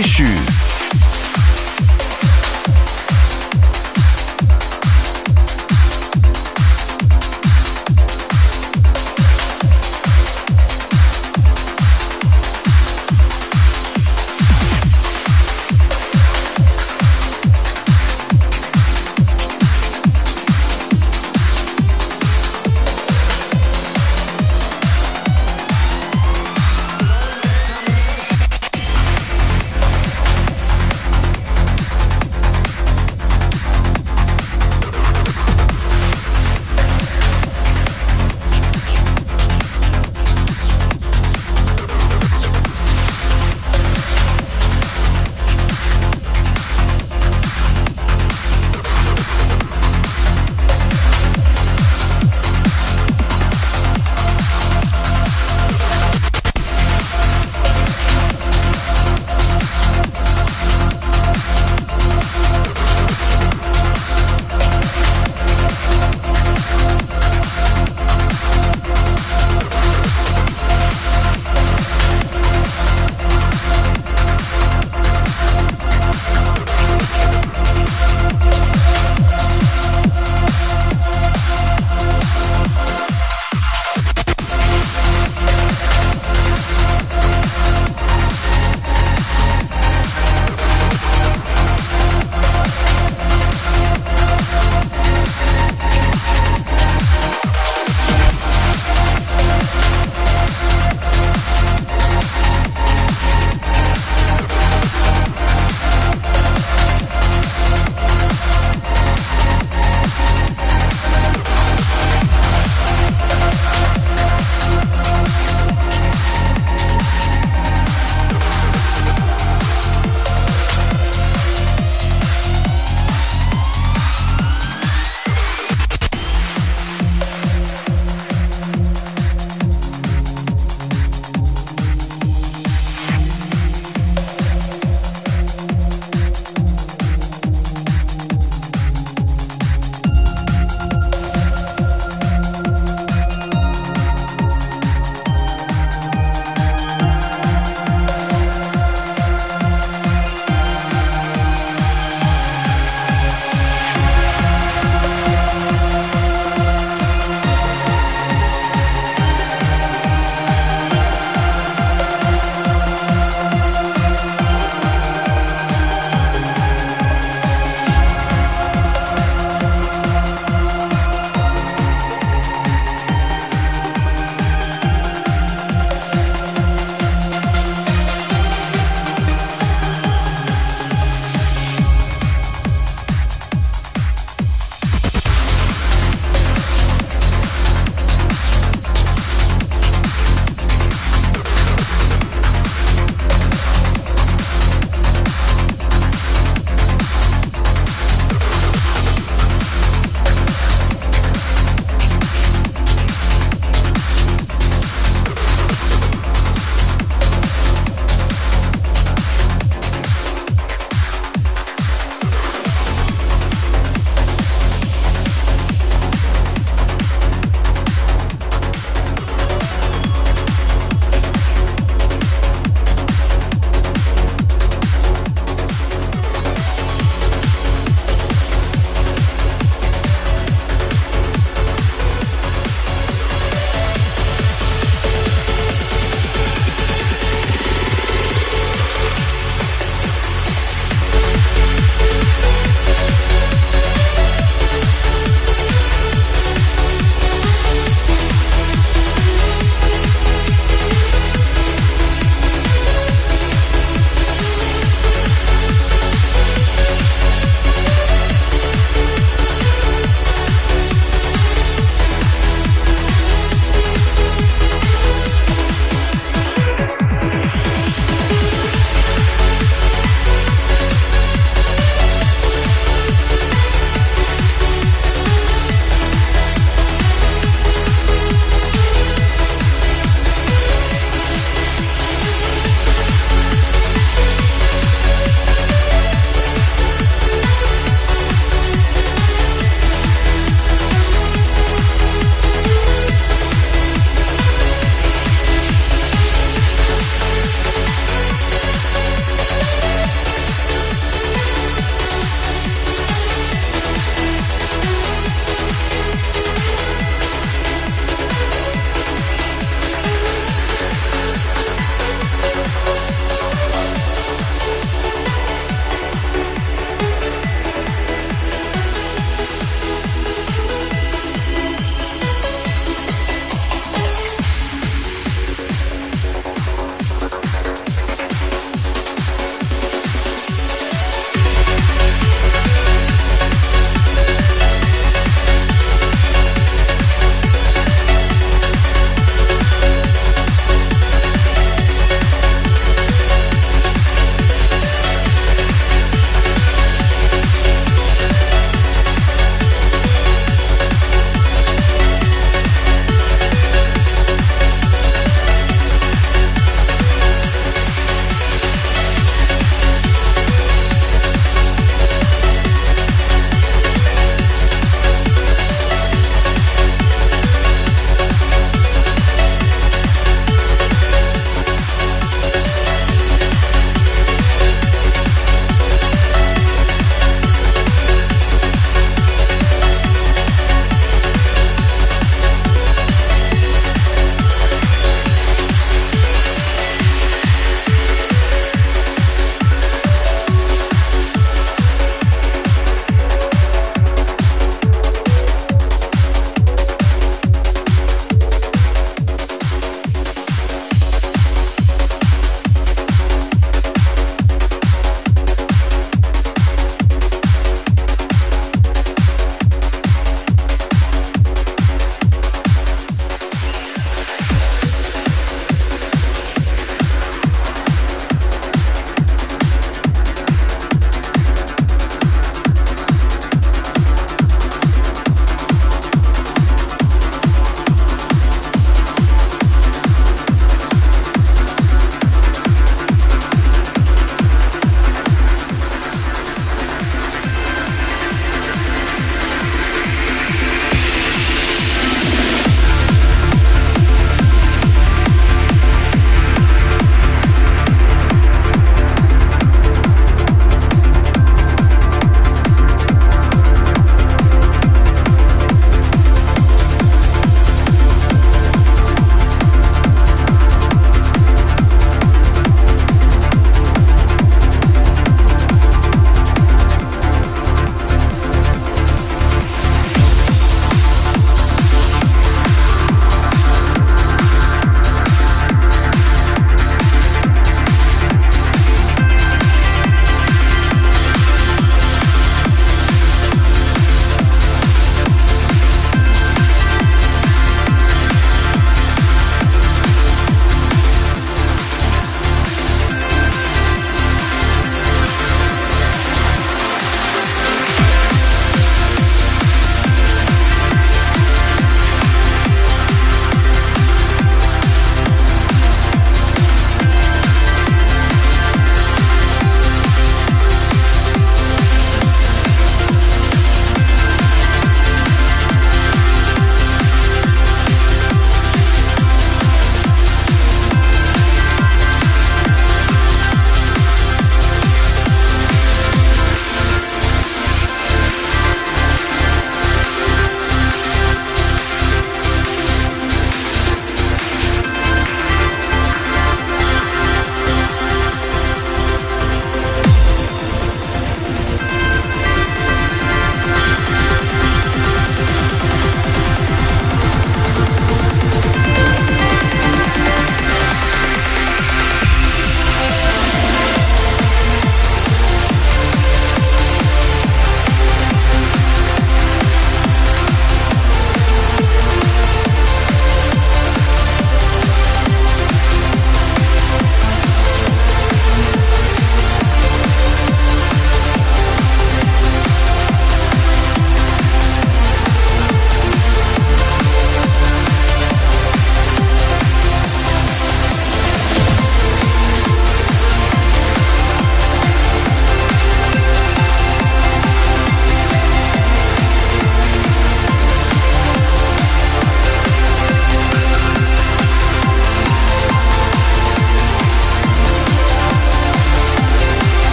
继续。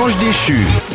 L'ange déchu.